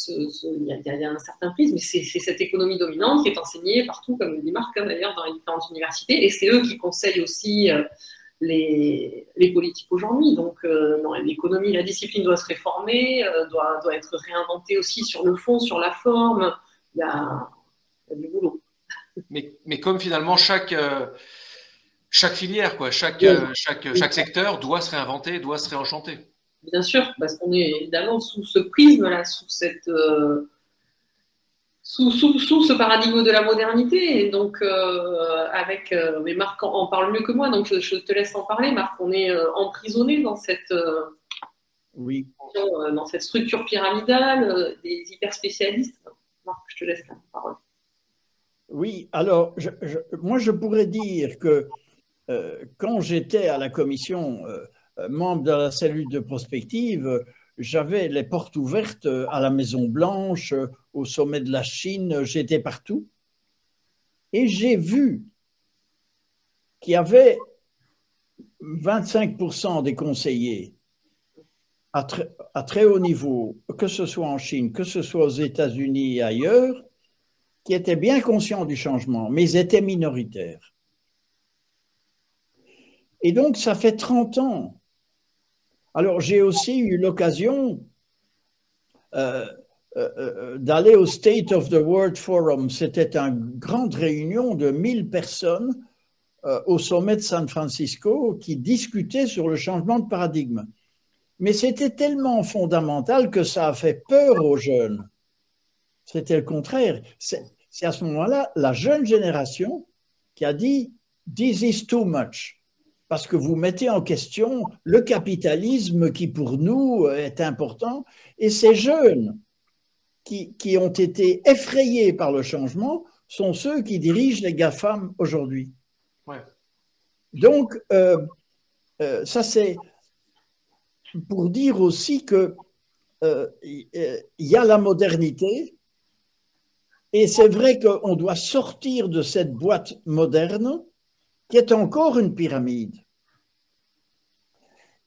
il, y a, un certain prisme, mais c'est cette économie dominante qui est enseignée partout, comme le dit Marc, hein, d'ailleurs, dans les différentes universités. Et c'est eux qui conseillent aussi les, politiques aujourd'hui. Donc, l'économie, la discipline doit se réformer, doit être réinventée aussi sur le fond, sur la forme. Il y a du boulot. Mais, mais comme finalement chaque, euh, chaque filière, quoi, chaque, euh, chaque, chaque secteur doit se réinventer, doit se réenchanter. Bien sûr, parce qu'on est évidemment sous ce prisme-là, sous cette. Euh, sous, sous, sous, ce paradigme de la modernité. Et donc, avec. mais Marc en, parle mieux que moi, donc je, te laisse en parler. Marc, on est emprisonné dans cette. oui. Dans cette structure pyramidale des hyper spécialistes. Marc, je te laisse la parole. Oui, alors moi je pourrais dire que euh, quand j'étais à la commission euh, membre de la cellule de prospective, j'avais les portes ouvertes à la Maison Blanche, au sommet de la Chine, j'étais partout. Et j'ai vu qu'il y avait 25% des conseillers à très haut niveau, que ce soit en Chine, que ce soit aux États-Unis et ailleurs, qui étaient bien conscients du changement, mais étaient minoritaires. Et donc, ça fait 30 ans. Alors, j'ai aussi eu l'occasion euh, euh, euh, d'aller au State of the World Forum. C'était une grande réunion de 1000 personnes au sommet de San Francisco qui discutaient sur le changement de paradigme. Mais c'était tellement fondamental que ça a fait peur aux jeunes. C'était le contraire. C'est à ce moment-là la jeune génération qui a dit This is too much. Parce que vous mettez en question le capitalisme qui pour nous est important. Et ces jeunes qui, qui, ont été effrayés par le changement sont ceux qui dirigent les GAFAM aujourd'hui. Ouais. Donc, euh, euh, ça c'est pour dire aussi que euh, il y a la modernité, et c'est vrai qu'on doit sortir de cette boîte moderne qui est encore une pyramide.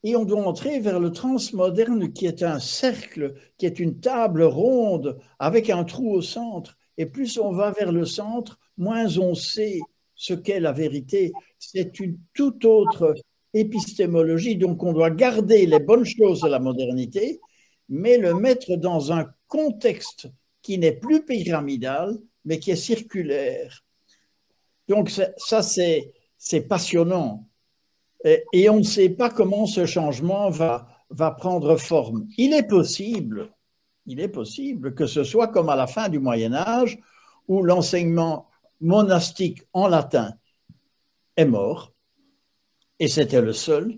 Et on doit entrer vers le transmoderne qui est un cercle, qui est une table ronde avec un trou au centre. Et plus on va vers le centre, moins on sait ce qu'est la vérité. C'est une toute autre épistémologie. Donc on doit garder les bonnes choses de la modernité, mais le mettre dans un contexte qui n'est plus pyramidal, mais qui est circulaire. Donc ça, c'est passionnant. Et, on ne sait pas comment ce changement va, va prendre forme. Il est possible, il est possible que ce soit comme à la fin du Moyen Âge, où l'enseignement monastique en latin est mort, et c'était le seul,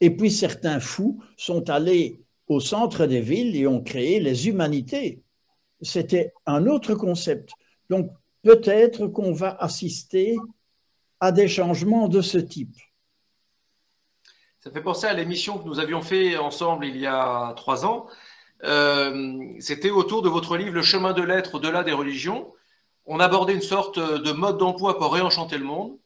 et puis certains fous sont allés au centre des villes et ont créé les humanités, c'était un autre concept. Donc peut-être qu'on va assister à des changements de ce type. Ça fait penser à l'émission que nous avions fait ensemble il y a trois ans. Euh, c'était autour de votre livre Le chemin de l'être au-delà des religions. On abordait une sorte de mode d'emploi pour réenchanter le monde.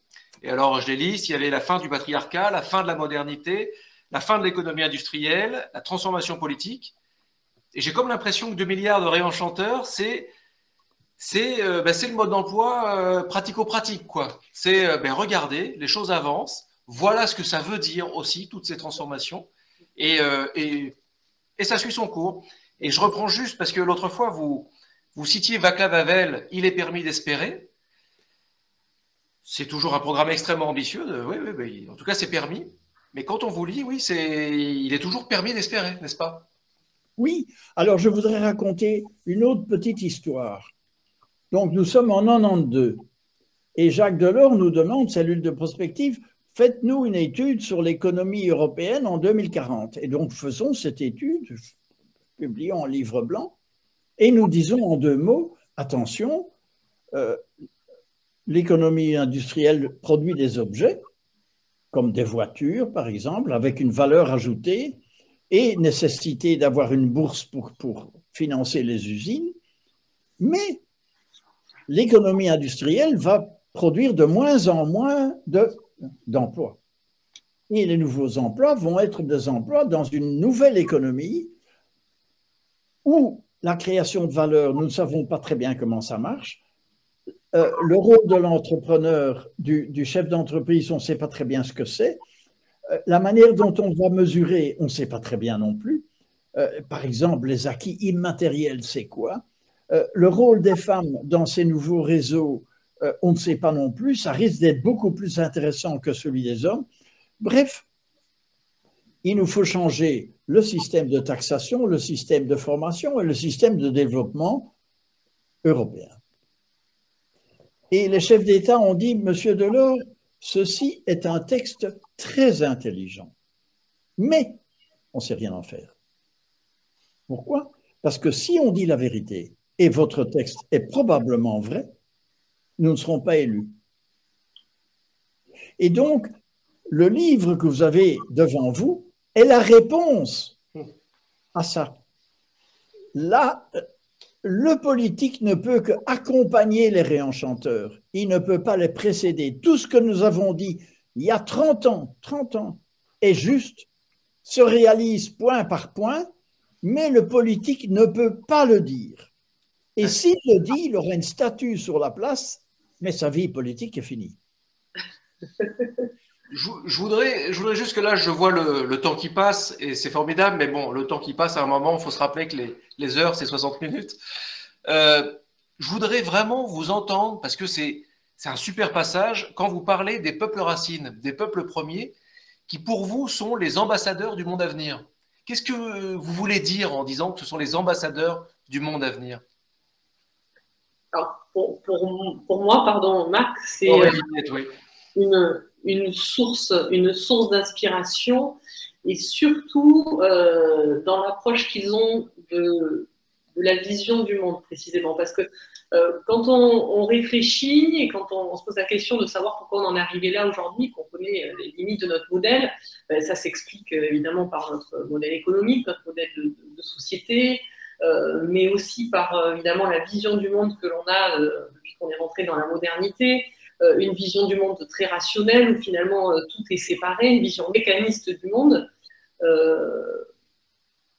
Et alors, je les lis, il y avait la fin du patriarcat, la fin de la modernité, la fin de l'économie industrielle, la transformation politique. Et j'ai comme l'impression que 2 milliards de réenchanteurs, c'est c'est euh, ben, le mode d'emploi euh, pratico-pratique. quoi. C'est euh, ben, regarder, les choses avancent, voilà ce que ça veut dire aussi, toutes ces transformations, et, et, ça suit son cours. Et je reprends juste, parce que l'autre fois, vous, vous citiez Vaclav Havel, Il est permis d'espérer. C'est toujours un programme extrêmement ambitieux, oui, oui, en tout cas c'est permis. Mais quand on vous lit, oui, c'est, il est toujours permis d'espérer, n'est-ce pas? Oui, alors je voudrais raconter une autre petite histoire. Donc nous sommes en 92 et Jacques Delors nous demande, cellule de prospective, faites-nous une étude sur l'économie européenne en 2040. Et donc faisons cette étude, publions un livre blanc et nous disons en deux mots, attention, euh, l'économie industrielle produit des objets, comme des voitures par exemple, avec une valeur ajoutée et nécessité d'avoir une bourse pour, pour financer les usines, mais l'économie industrielle va produire de moins en moins d'emplois. et les nouveaux emplois vont être des emplois dans une nouvelle économie où la création de valeur, nous ne savons pas très bien comment ça marche. Euh, le rôle de l'entrepreneur, du, du, chef d'entreprise, on ne sait pas très bien ce que c'est. Euh, la manière dont on va mesurer, on ne sait pas très bien non plus. Euh, par exemple, les acquis immatériels, c'est quoi? Euh, Le rôle des femmes dans ces nouveaux réseaux, on ne sait pas non plus. Ça risque d'être beaucoup plus intéressant que celui des hommes. Bref, il nous faut changer le système de taxation, le système de formation et le système de développement européen. Et les chefs d'État ont dit, Monsieur Delors, Ceci est un texte très intelligent, mais on ne sait rien en faire. Pourquoi? Parce que si on dit la vérité, et votre texte est probablement vrai, nous ne serons pas élus. Et donc, le livre que vous avez devant vous est la réponse à ça. Là, le politique ne peut qu'accompagner les réenchanteurs. Il ne peut pas les précéder. Tout ce que nous avons dit il y a 30 ans, 30 ans, est juste, se réalise point par point, mais le politique ne peut pas le dire. Et s'il le dit, il aura une statue sur la place, mais sa vie politique est finie. Je, voudrais, je voudrais juste que là, je vois le, temps qui passe et c'est formidable, mais bon, le temps qui passe, à un moment, il faut se rappeler que les, heures, c'est 60 minutes. Euh, je voudrais vraiment vous entendre parce que c'est un super passage quand vous parlez des peuples racines, des peuples premiers, qui pour vous sont les ambassadeurs du monde à venir. Qu'est-ce que vous voulez dire en disant que ce sont les ambassadeurs du monde à venir? Alors, pour, pour, moi, pardon, Marc, c'est euh, une une source, une source d'inspiration et surtout euh, dans l'approche qu'ils ont de, de la vision du monde précisément. Parce que euh, quand on, réfléchit et quand on, se pose la question de savoir pourquoi on en est arrivé là aujourd'hui, qu'on connaît euh, les limites de notre modèle, ben, ça s'explique euh, évidemment par notre modèle économique, notre modèle de, société, mais aussi par évidemment la vision du monde que l'on a depuis qu'on est rentré dans la modernité, une vision du monde très rationnelle où finalement tout est séparé, une vision mécaniste du monde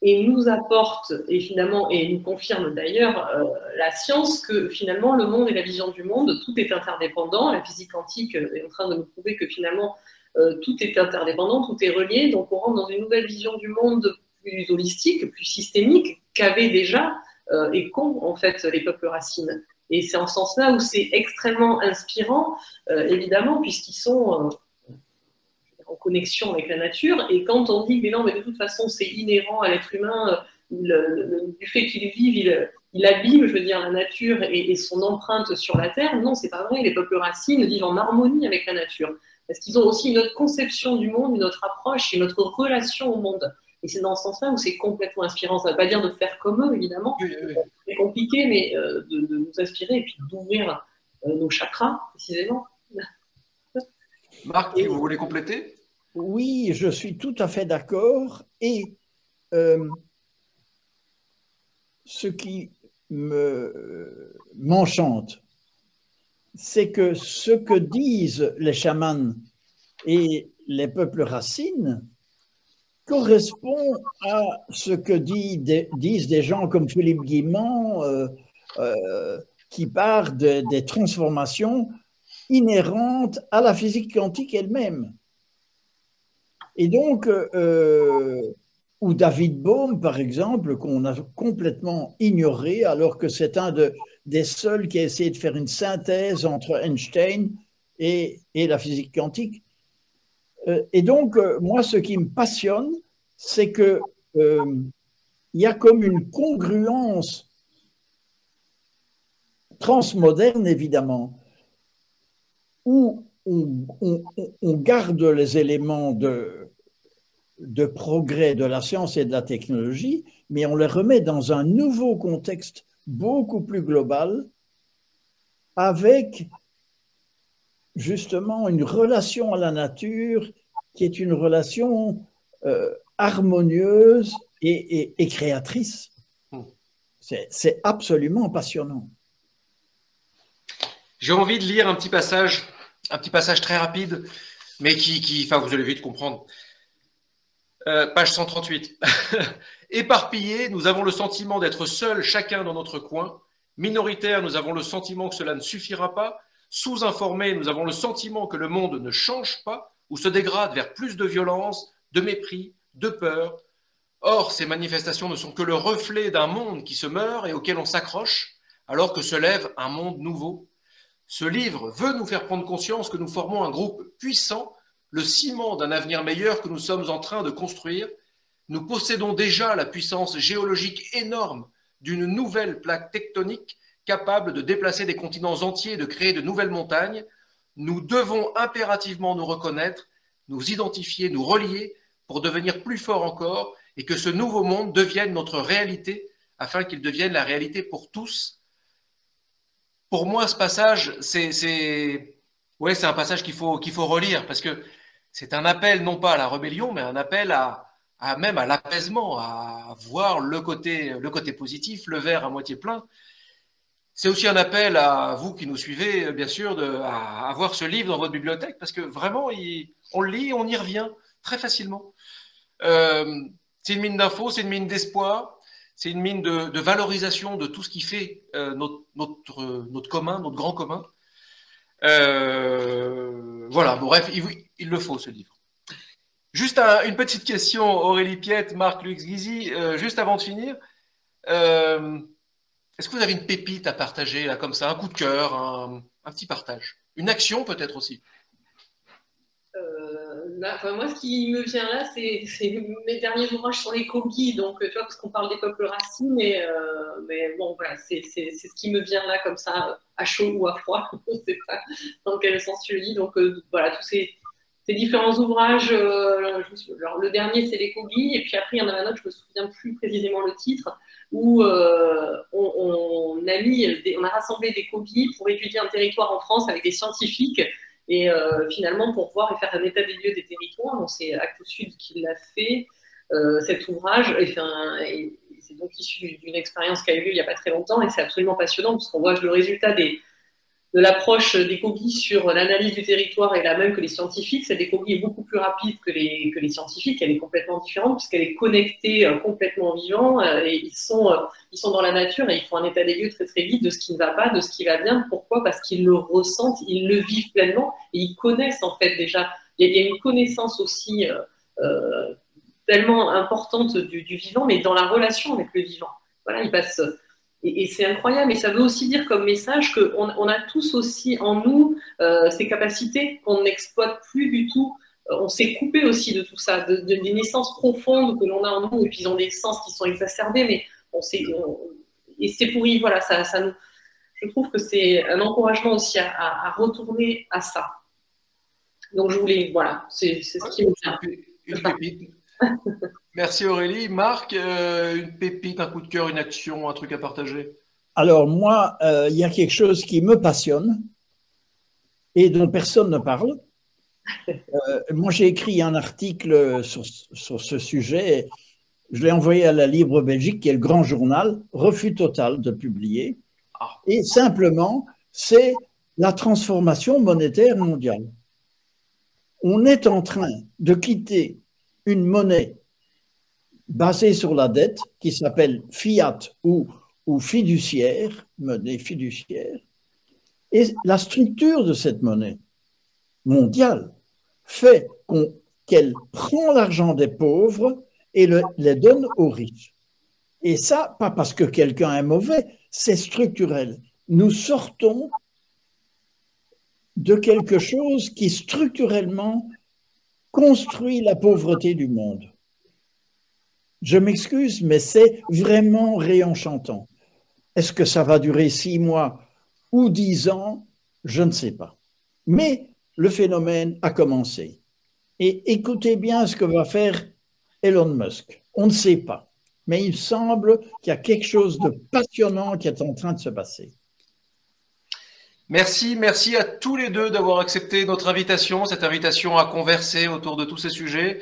et nous apporte, et finalement, et nous confirme d'ailleurs euh, la science que finalement le monde et la vision du monde, tout est interdépendant. La physique quantique est en train de nous prouver que finalement euh, tout est interdépendant, tout est relié. Donc on rentre dans une nouvelle vision du monde plus holistique, plus systémique qu'avaient déjà euh, et qu'ont en fait les peuples racines. Et c'est en ce sens-là où c'est extrêmement inspirant, évidemment, puisqu'ils sont en connexion avec la nature. Et quand on dit, mais non, mais de toute façon, c'est inhérent à l'être humain, du fait qu'il vive, il, il, abîme, je veux dire, la nature et, son empreinte sur la terre. Non, c'est pas vrai. Les peuples racines vivent en harmonie avec la nature. Parce qu'ils ont aussi une autre conception du monde, une autre approche, une autre relation au monde. Et c'est dans ce sens-là où c'est complètement inspirant. Ça ne veut pas dire de faire comme eux, évidemment. C'est compliqué, mais euh, de, nous inspirer et puis d'ouvrir euh, nos chakras, précisément. Marc, vous voulez compléter? Oui, je suis tout à fait d'accord. Et euh, ce qui m'enchante, c'est que ce que disent les chamans et les peuples racines correspond à ce que disent des gens comme Philippe Guimand, euh, euh, qui parlent des transformations inhérentes à la physique quantique elle-même. Et donc, euh, ou David Bohm, par exemple, qu'on a complètement ignoré, alors que c'est un de, des seuls qui a essayé de faire une synthèse entre Einstein et, et la physique quantique. Euh, et donc, euh, moi, ce qui me passionne, c'est que il y a comme une congruence transmoderne, évidemment, où on, garde les éléments de, de progrès de la science et de la technologie, mais on les remet dans un nouveau contexte beaucoup plus global avec justement une relation à la nature qui est une relation euh, harmonieuse et, créatrice. C'est absolument passionnant. J'ai envie de lire un petit passage un petit passage très rapide, mais qui, enfin, vous allez vite comprendre. Euh, page 138. Éparpillés, nous avons le sentiment d'être seuls chacun dans notre coin. Minoritaires, nous avons le sentiment que cela ne suffira pas. Sous-informés, nous avons le sentiment que le monde ne change pas ou se dégrade vers plus de violence, de mépris, de peur. Or, ces manifestations ne sont que le reflet d'un monde qui se meurt et auquel on s'accroche, alors que se lève un monde nouveau. Ce livre veut nous faire prendre conscience que nous formons un groupe puissant, le ciment d'un avenir meilleur que nous sommes en train de construire. Nous possédons déjà la puissance géologique énorme d'une nouvelle plaque tectonique capable de déplacer des continents entiers et de créer de nouvelles montagnes. Nous devons impérativement nous reconnaître, nous identifier, nous relier pour devenir plus forts encore et que ce nouveau monde devienne notre réalité afin qu'il devienne la réalité pour tous pour moi, ce passage, c'est ouais, un passage qu'il faut, qu'il faut relire parce que c'est un appel non pas à la rébellion, mais un appel à, même à l'apaisement, à voir le côté, le côté positif, le verre à moitié plein. C'est aussi un appel à vous qui nous suivez, bien sûr, de, à avoir ce livre dans votre bibliothèque parce que vraiment, on le lit, on y revient très facilement. Euh, c'est une mine d'infos, c'est une mine d'espoir, c'est une mine de, valorisation de tout ce qui fait euh, notre, notre, commun, notre grand commun. Euh, voilà, bref, il, le faut ce livre. Juste une petite question, Aurélie Piette, Marc Lux Guizy, euh, juste avant de finir. Est-ce que vous avez une pépite à partager, là, comme ça, un coup de cœur, un petit partage? Une action peut-être aussi? Moi, ce qui me vient là, c'est mes derniers ouvrages sur les coquilles, donc tu vois, parce qu'on parle des peuples racines, mais, euh, mais bon, voilà, c'est ce qui me vient là, comme ça, à chaud ou à froid, on ne sait pas dans quel sens tu le lis. Donc euh, voilà, tous ces, différents ouvrages. le dernier, c'est les Kogi, et puis après, il y en a un autre, je me souviens plus précisément le titre, où on, a mis, on a rassemblé des Kogi pour étudier un territoire en France avec des scientifiques et finalement pour voir et faire un état des lieux des territoires. c'est Actes Sud qui l'a fait. Euh, cet ouvrage. Et, c'est donc issu d'une expérience qui a eu lieu il n'y a pas très longtemps et c'est absolument passionnant parce qu'on voit le résultat des, de l'approche des cogis sur l'analyse du territoire est la même que les scientifiques. Cette cogis est beaucoup plus rapide que les, que les scientifiques. Elle est complètement différente puisqu'elle est connectée euh, complètement vivant euh, et ils sont, ils sont dans la nature et ils font un état des lieux très très vite de ce qui ne va pas, de ce qui va bien. Pourquoi? Parce qu'ils le ressentent, ils le vivent pleinement et ils connaissent en fait déjà. Il y a, une connaissance aussi tellement importante du, vivant, mais dans la relation avec le vivant. Voilà, il passe. Et, c'est incroyable. Et ça veut aussi dire comme message qu'on on a tous aussi en nous euh, ces capacités qu'on n'exploite plus du tout. Euh, on s'est coupé aussi de tout ça, de, des naissances profondes que l'on a en nous, et puis ils ont des sens qui sont exacerbés, mais on sait. et c'est pour y, voilà, ça, ça. Je trouve que c'est un encouragement aussi à, à, retourner à ça. Donc je voulais, voilà, c'est ce qui me vient. Merci Aurélie. Marc, euh, une pépite, un coup de cœur, une action, un truc à partager? Alors moi, euh, il y a quelque chose qui me passionne et dont personne ne parle. Euh, moi, j'ai écrit un article sur, ce sujet. Je l'ai envoyé à la Libre Belgique, qui est le grand journal, refus total de publier. Ah. Et simplement, c'est la transformation monétaire mondiale. On est en train de quitter une monnaie basée sur la dette qui s'appelle fiat ou, fiduciaire, monnaie fiduciaire. Et la structure de cette monnaie mondiale fait qu'elle prend l'argent des pauvres et le, les donne aux riches. Et ça, pas parce que quelqu'un est mauvais, c'est structurel. Nous sortons de quelque chose qui structurellement construit la pauvreté du monde. Je m'excuse, mais c'est vraiment réenchantant. Est-ce que ça va durer six mois ou dix ans? Je ne sais pas. Mais le phénomène a commencé. Et écoutez bien ce que va faire Elon Musk. On ne sait pas. Mais il semble qu'il y a quelque chose de passionnant qui est en train de se passer. Merci, merci à tous les deux d'avoir accepté notre invitation, cette invitation à converser autour de tous ces sujets.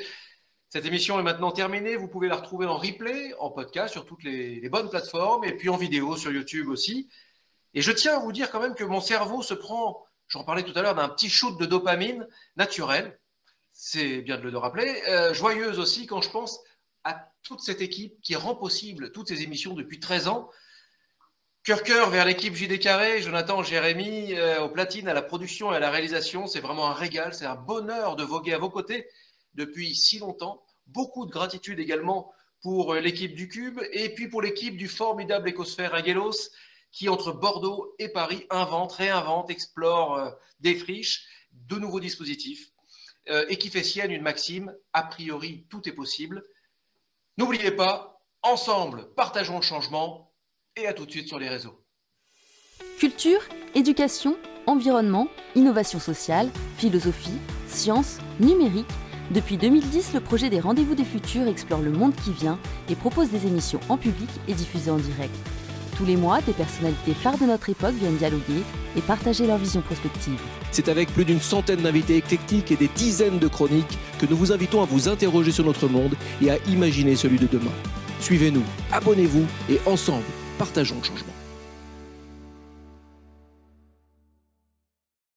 Cette émission est maintenant terminée. Vous pouvez la retrouver en replay, en podcast sur toutes les, bonnes plateformes et puis en vidéo sur YouTube aussi. Et je tiens à vous dire quand même que mon cerveau se prend, j'en parlais tout à l'heure, d'un petit shoot de dopamine naturel. C'est bien de le rappeler. Euh, joyeuse aussi quand je pense à toute cette équipe qui rend possible toutes ces émissions depuis 13 ans. Cœur cœur vers l'équipe JD Carré, Jonathan, Jérémy, euh, au platine, à la production et à la réalisation. C'est vraiment un régal, c'est un bonheur de voguer à vos côtés depuis si longtemps. Beaucoup de gratitude également pour euh, l'équipe du Cube et puis pour l'équipe du formidable écosphère Aguelos qui, entre Bordeaux et Paris, invente, réinvente, explore, euh, défriche de nouveaux dispositifs et qui fait sienne une maxime a priori, tout est possible. N'oubliez pas, ensemble, partageons le changement et à tout de suite sur les réseaux. Culture, éducation, environnement, innovation sociale, philosophie, sciences, numérique. Depuis 2010, le projet des Rendez-vous des Futurs explore le monde qui vient et propose des émissions en public et diffusées en direct. Tous les mois, des personnalités phares de notre époque viennent dialoguer et partager leur vision prospective. C'est avec plus d'une centaine d'invités éclectiques et des dizaines de chroniques que nous vous invitons à vous interroger sur notre monde et à imaginer celui de demain. Suivez-nous, abonnez-vous et ensemble, partageons le changement.